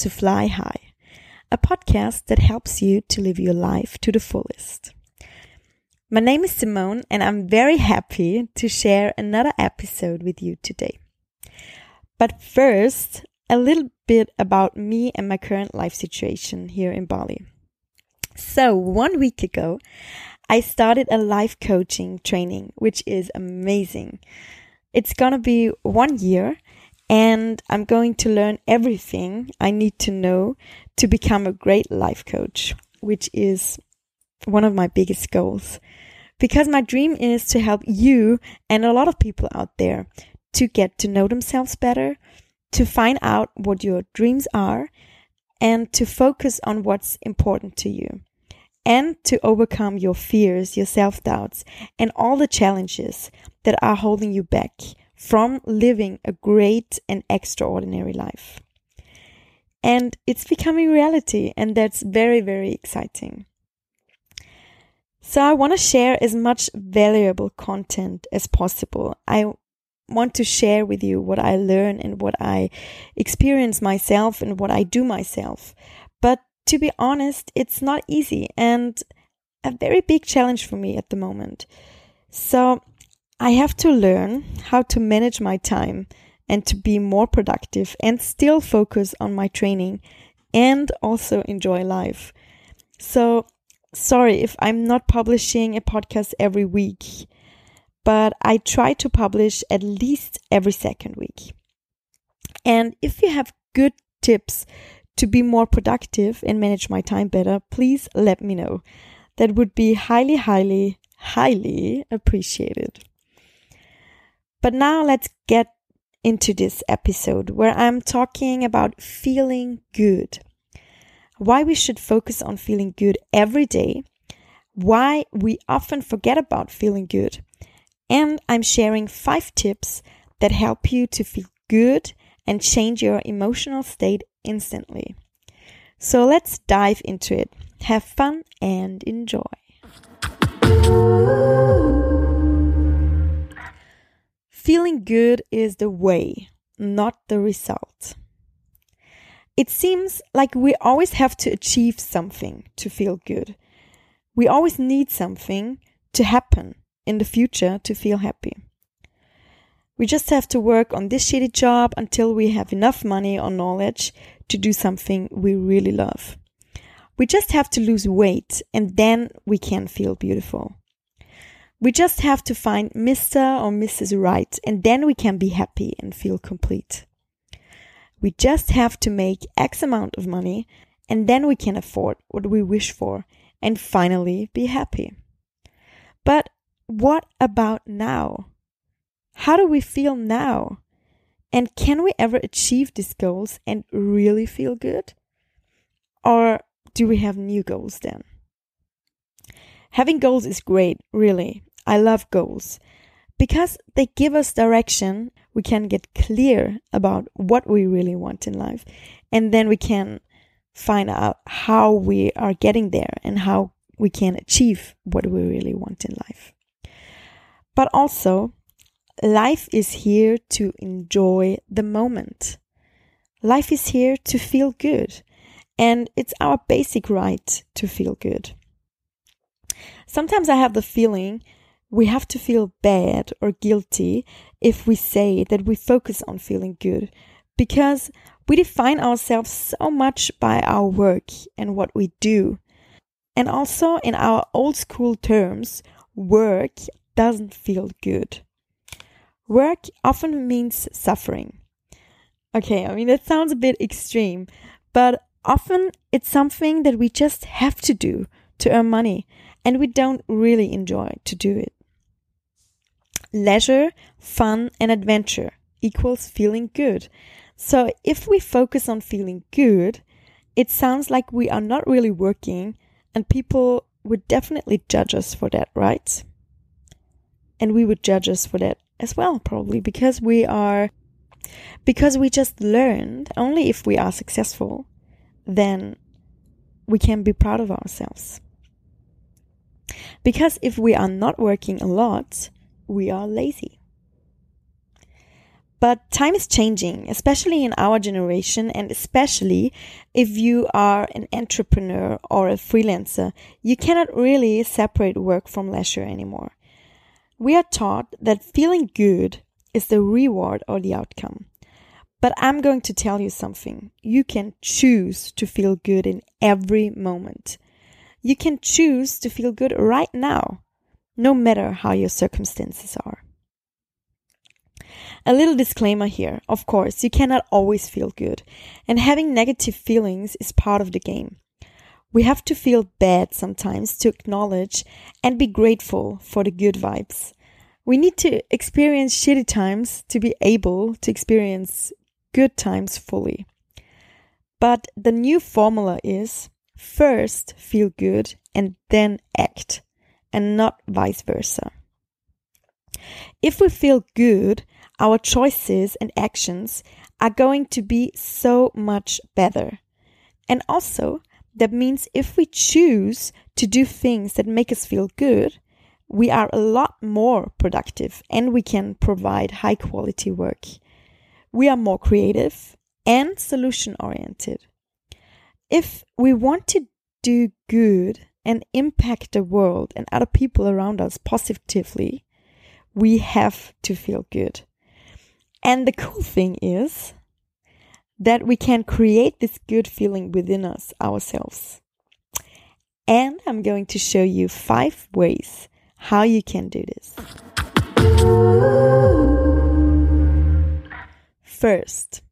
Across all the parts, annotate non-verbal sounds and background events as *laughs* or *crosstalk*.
To Fly High, a podcast that helps you to live your life to the fullest. My name is Simone, and I'm very happy to share another episode with you today. But first, a little bit about me and my current life situation here in Bali. So, one week ago, I started a life coaching training, which is amazing. It's gonna be one year and I'm going to learn everything I need to know to become a great life coach, which is one of my biggest goals. Because my dream is to help you and a lot of people out there to get to know themselves better, to find out what your dreams are, and to focus on what's important to you, and to overcome your fears, your self doubts, and all the challenges that are holding you back from living a great and extraordinary life. And it's becoming reality, and that's very, very exciting. So, I want to share as much valuable content as possible. I want to share with you what I learn and what I experience myself and what I do myself. But to be honest, it's not easy and a very big challenge for me at the moment. So I have to learn how to manage my time and to be more productive and still focus on my training and also enjoy life. So, sorry if I'm not publishing a podcast every week, but I try to publish at least every second week. And if you have good tips to be more productive and manage my time better, please let me know. That would be highly, highly, highly appreciated. But now let's get into this episode where I'm talking about feeling good. Why we should focus on feeling good every day, why we often forget about feeling good, and I'm sharing five tips that help you to feel good and change your emotional state instantly. So let's dive into it. Have fun and enjoy. Feeling good is the way, not the result. It seems like we always have to achieve something to feel good. We always need something to happen in the future to feel happy. We just have to work on this shitty job until we have enough money or knowledge to do something we really love. We just have to lose weight and then we can feel beautiful. We just have to find Mr. or Mrs. Right, and then we can be happy and feel complete. We just have to make X amount of money, and then we can afford what we wish for and finally be happy. But what about now? How do we feel now? And can we ever achieve these goals and really feel good? Or do we have new goals then? Having goals is great, really, I love goals because they give us direction. We can get clear about what we really want in life, and then we can find out how we are getting there and how we can achieve what we really want in life. But also, life is here to enjoy the moment. Life is here to feel good, and it's our basic right to feel good. Sometimes I have the feeling we have to feel bad or guilty if we say that we focus on feeling good because we define ourselves so much by our work and what we do. And also, in our old school terms, work doesn't feel good. Work often means suffering. Okay, I mean, that sounds a bit extreme, but often it's something that we just have to do to earn money, and we don't really enjoy to do it. Leisure, fun, and adventure equals feeling good. So if we focus on feeling good, it sounds like we are not really working, and people would definitely judge us for that, right? And we would judge us for that as well, probably because we are, because we just learned only if we are successful, then we can be proud of ourselves. Because if we are not working a lot, we are lazy. But time is changing, especially in our generation, and especially if you are an entrepreneur or a freelancer, you cannot really separate work from leisure anymore. We are taught that feeling good is the reward or the outcome. But I'm going to tell you something. You can choose to feel good in every moment. You can choose to feel good right now, no matter how your circumstances are. A little disclaimer here. Of course, you cannot always feel good, and having negative feelings is part of the game. We have to feel bad sometimes to acknowledge and be grateful for the good vibes. We need to experience shitty times to be able to experience good times fully. But the new formula is first feel good and then act, and not vice versa. If we feel good, our choices and actions are going to be so much better. And also, that means if we choose to do things that make us feel good, we are a lot more productive and we can provide high quality work. We are more creative and solution oriented. If we want to do good and impact the world and other people around us positively, we have to feel good. And the cool thing is that we can create this good feeling within us ourselves. And I'm going to show you five ways how you can do this. First,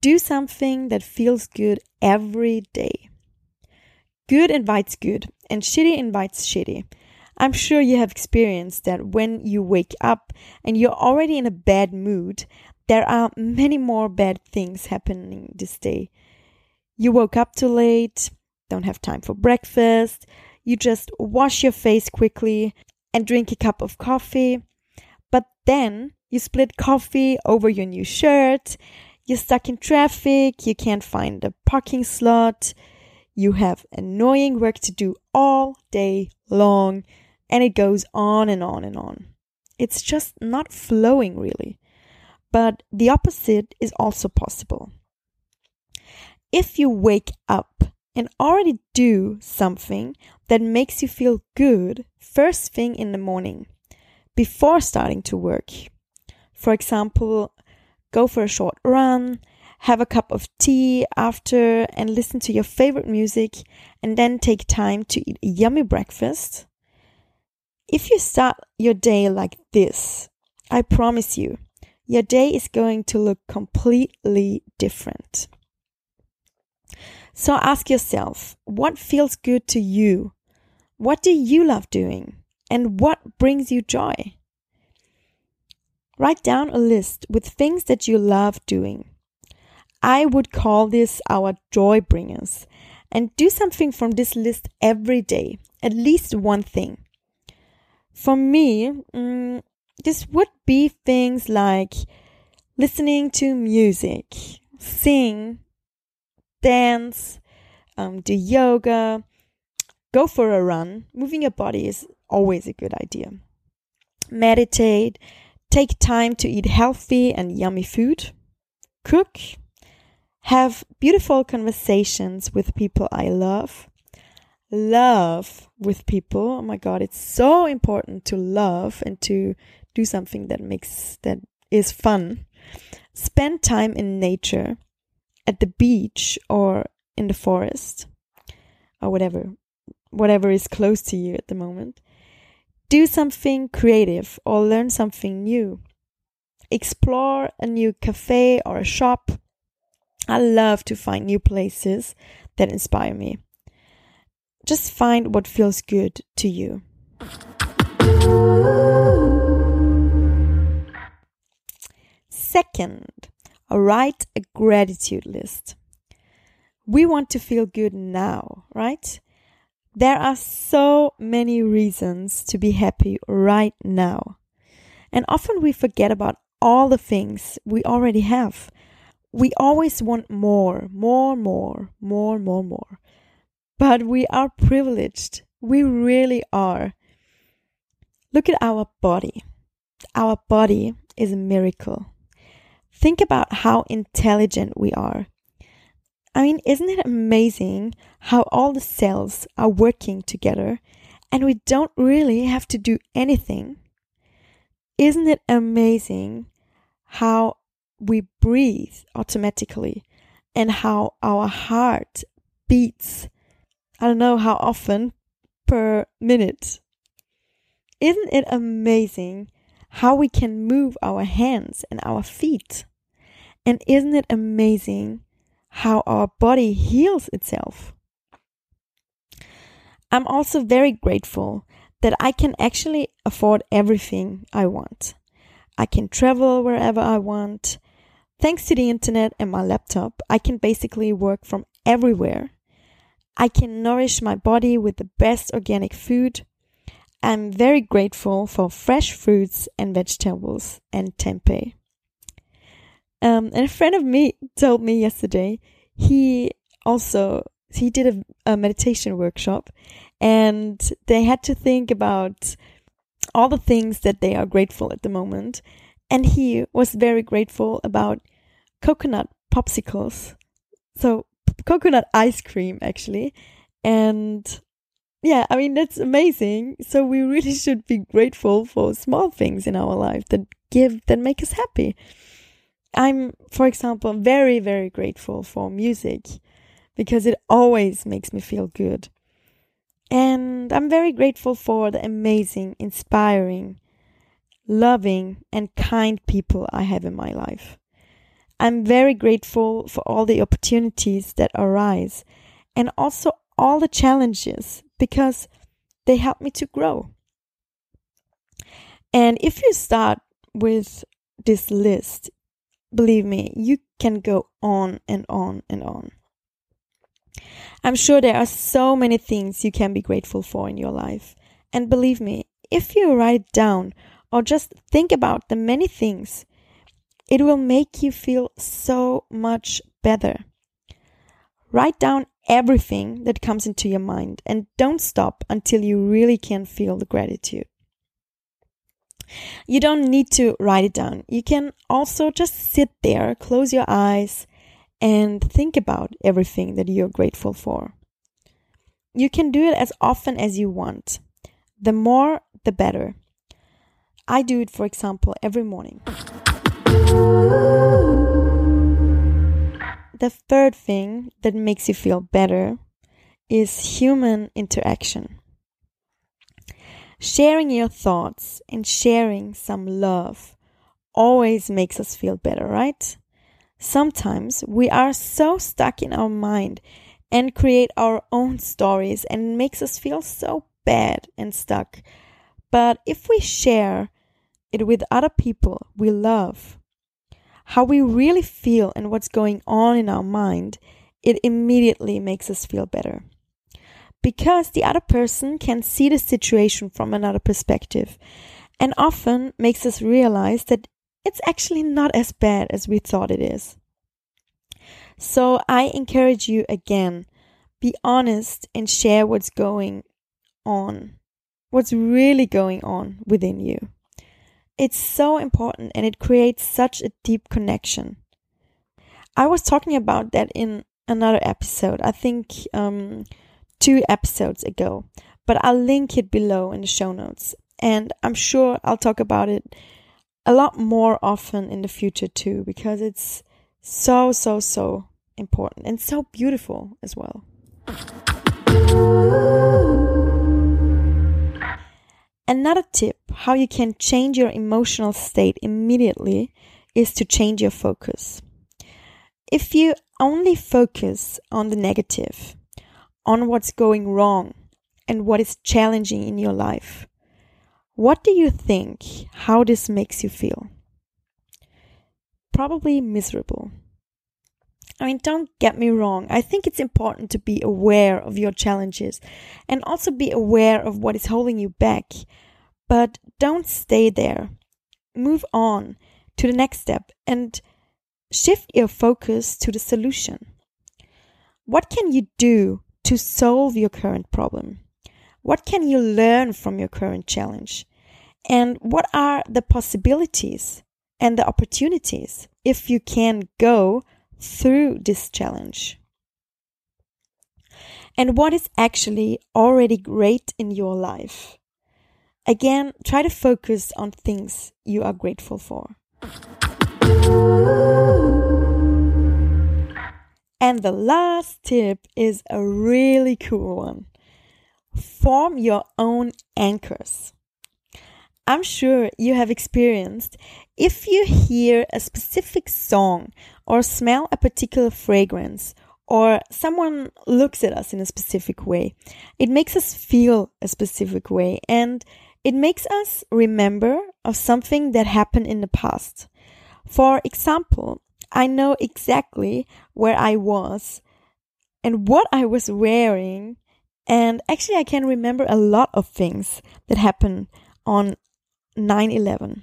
do something that feels good every day. Good invites good, and shitty invites shitty. I'm sure you have experienced that when you wake up and you're already in a bad mood, there are many more bad things happening this day. You woke up too late, don't have time for breakfast, you just wash your face quickly and drink a cup of coffee, but then you split coffee over your new shirt, you're stuck in traffic, you can't find a parking slot, you have annoying work to do all day long, and it goes on and on and on. It's just not flowing really. But the opposite is also possible. If you wake up and already do something that makes you feel good first thing in the morning before starting to work, for example, go for a short run, have a cup of tea after, and listen to your favorite music, and then take time to eat a yummy breakfast if you start your day like this, I promise you, your day is going to look completely different. So ask yourself, what feels good to you? What do you love doing? And what brings you joy? Write down a list with things that you love doing. I would call this our joy bringers and do something from this list every day, at least one thing. For me, mm, this would be things like listening to music, sing, dance, um, do yoga, go for a run. Moving your body is always a good idea. Meditate, take time to eat healthy and yummy food, cook, have beautiful conversations with people I love, love with people. Oh my God, it's so important to love and to do something that makes, that is fun. Spend time in nature, at the beach or in the forest or whatever, whatever is close to you at the moment. Do something creative or learn something new. Explore a new cafe or a shop. I love to find new places that inspire me. Just find what feels good to you. Second, write a gratitude list. We want to feel good now, right? There are so many reasons to be happy right now. And often we forget about all the things we already have. We always want more, more, more, more, more, more. But we are privileged. We really are. Look at our body. Our body is a miracle. Think about how intelligent we are. I mean, isn't it amazing how all the cells are working together and we don't really have to do anything? Isn't it amazing how we breathe automatically and how our heart beats? I don't know how often per minute. Isn't it amazing how we can move our hands and our feet? And isn't it amazing how our body heals itself? I'm also very grateful that I can actually afford everything I want. I can travel wherever I want. Thanks to the internet and my laptop, I can basically work from everywhere. I can nourish my body with the best organic food. I'm very grateful for fresh fruits and vegetables and tempeh. Um, and a friend of me told me yesterday he also he did a, a meditation workshop and they had to think about all the things that they are grateful at the moment. And he was very grateful about coconut popsicles. So, coconut ice cream, actually. And yeah, I mean, that's amazing. So, we really *laughs* should be grateful for small things in our life that give, that make us happy. I'm, for example, very, very grateful for music because it always makes me feel good. And I'm very grateful for the amazing, inspiring, loving, and kind people I have in my life. I'm very grateful for all the opportunities that arise and also all the challenges because they help me to grow. And if you start with this list, believe me, you can go on and on and on. I'm sure there are so many things you can be grateful for in your life. And believe me, if you write down or just think about the many things, it will make you feel so much better. Write down everything that comes into your mind and don't stop until you really can feel the gratitude. You don't need to write it down. You can also just sit there, close your eyes, and think about everything that you're grateful for. You can do it as often as you want. The more, the better. I do it, for example, every morning. The third thing that makes you feel better is human interaction. Sharing your thoughts and sharing some love always makes us feel better, right? Sometimes we are so stuck in our mind and create our own stories and it makes us feel so bad and stuck. But if we share it with other people we love, how we really feel and what's going on in our mind, it immediately makes us feel better. Because the other person can see the situation from another perspective and often makes us realize that it's actually not as bad as we thought it is. So I encourage you again be honest and share what's going on, what's really going on within you. It's so important and it creates such a deep connection. I was talking about that in another episode, I think um, two episodes ago, but I'll link it below in the show notes. And I'm sure I'll talk about it a lot more often in the future too, because it's so, so, so important and so beautiful as well. Another tip how you can change your emotional state immediately is to change your focus. If you only focus on the negative, on what's going wrong, and what is challenging in your life, what do you think how this makes you feel? Probably miserable. I mean, don't get me wrong. I think it's important to be aware of your challenges and also be aware of what is holding you back. But don't stay there. Move on to the next step and shift your focus to the solution. What can you do to solve your current problem? What can you learn from your current challenge? And what are the possibilities and the opportunities if you can go through this challenge. And what is actually already great in your life? Again, try to focus on things you are grateful for. And the last tip is a really cool one. Form your own anchors. I'm sure you have experienced if you hear a specific song or smell a particular fragrance or someone looks at us in a specific way, it makes us feel a specific way and it makes us remember of something that happened in the past. For example, I know exactly where I was and what I was wearing and actually I can remember a lot of things that happened on 9/11.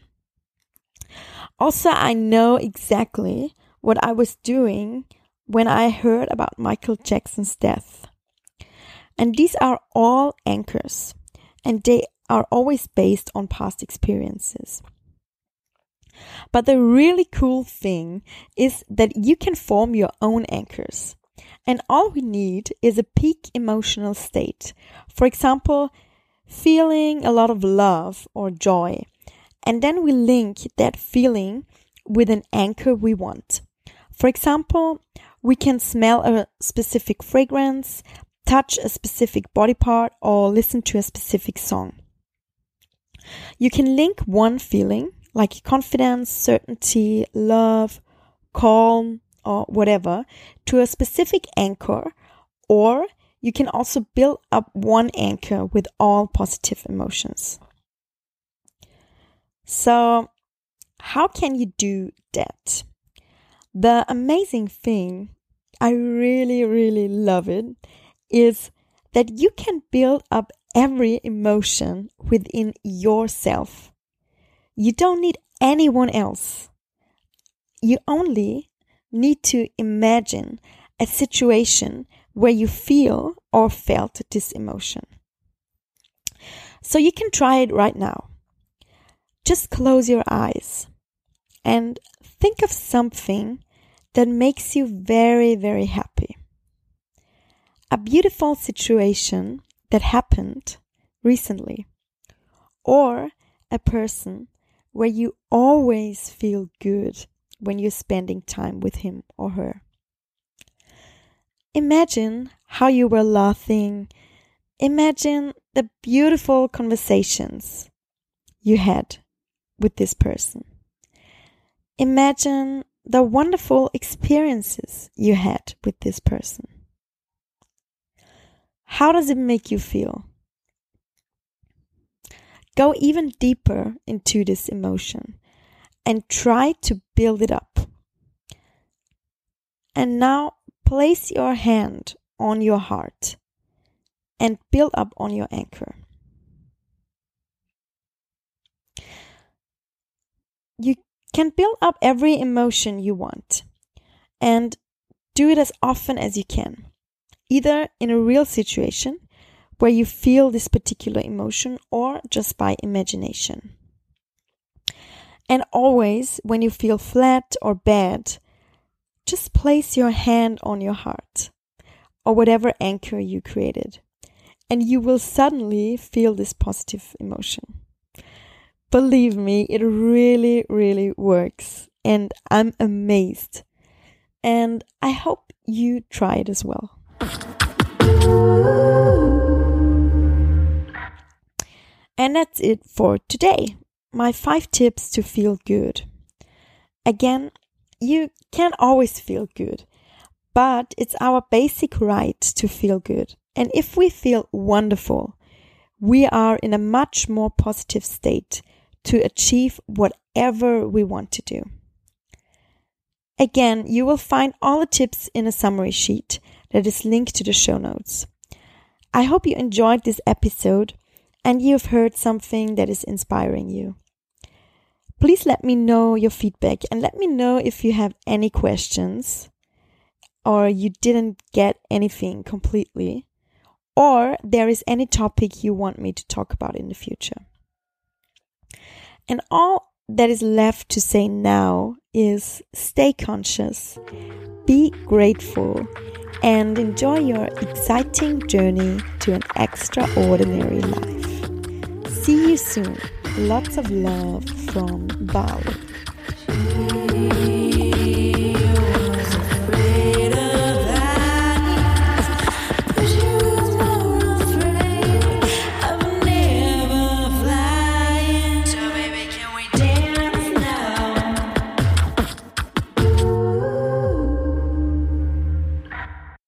Also, I know exactly what I was doing when I heard about Michael Jackson's death. And these are all anchors, and they are always based on past experiences. But the really cool thing is that you can form your own anchors. And all we need is a peak emotional state. For example, feeling a lot of love or joy. And then we link that feeling with an anchor we want. For example, we can smell a specific fragrance, touch a specific body part, or listen to a specific song. You can link one feeling, like confidence, certainty, love, calm, or whatever, to a specific anchor, or you can also build up one anchor with all positive emotions. So, how can you do that? The amazing thing, I really, really love it, is that you can build up every emotion within yourself. You don't need anyone else. You only need to imagine a situation where you feel or felt this emotion. So you can try it right now. Just close your eyes and think of something that makes you very, very happy. A beautiful situation that happened recently, or a person where you always feel good when you're spending time with him or her. Imagine how you were laughing. Imagine the beautiful conversations you had with this person. Imagine the wonderful experiences you had with this person. How does it make you feel? Go even deeper into this emotion and try to build it up. And now place your hand on your heart and build up on your anchor. You can build up every emotion you want and do it as often as you can either in a real situation where you feel this particular emotion or just by imagination. And always, when you feel flat or bad, just place your hand on your heart or whatever anchor you created, and you will suddenly feel this positive emotion. Believe me, it really, really works, and I'm amazed. And I hope you try it as well. And that's it for today. My five tips to feel good. Again, you can always feel good, but it's our basic right to feel good. And if we feel wonderful, we are in a much more positive state to achieve whatever we want to do. Again, you will find all the tips in a summary sheet that is linked to the show notes. I hope you enjoyed this episode and you've heard something that is inspiring you. Please let me know your feedback and let me know if you have any questions or you didn't get anything completely or there is any topic you want me to talk about in the future. And all that is left to say now is stay conscious, be grateful, and enjoy your exciting journey to an extraordinary life. See you soon. Lots of love from Bali.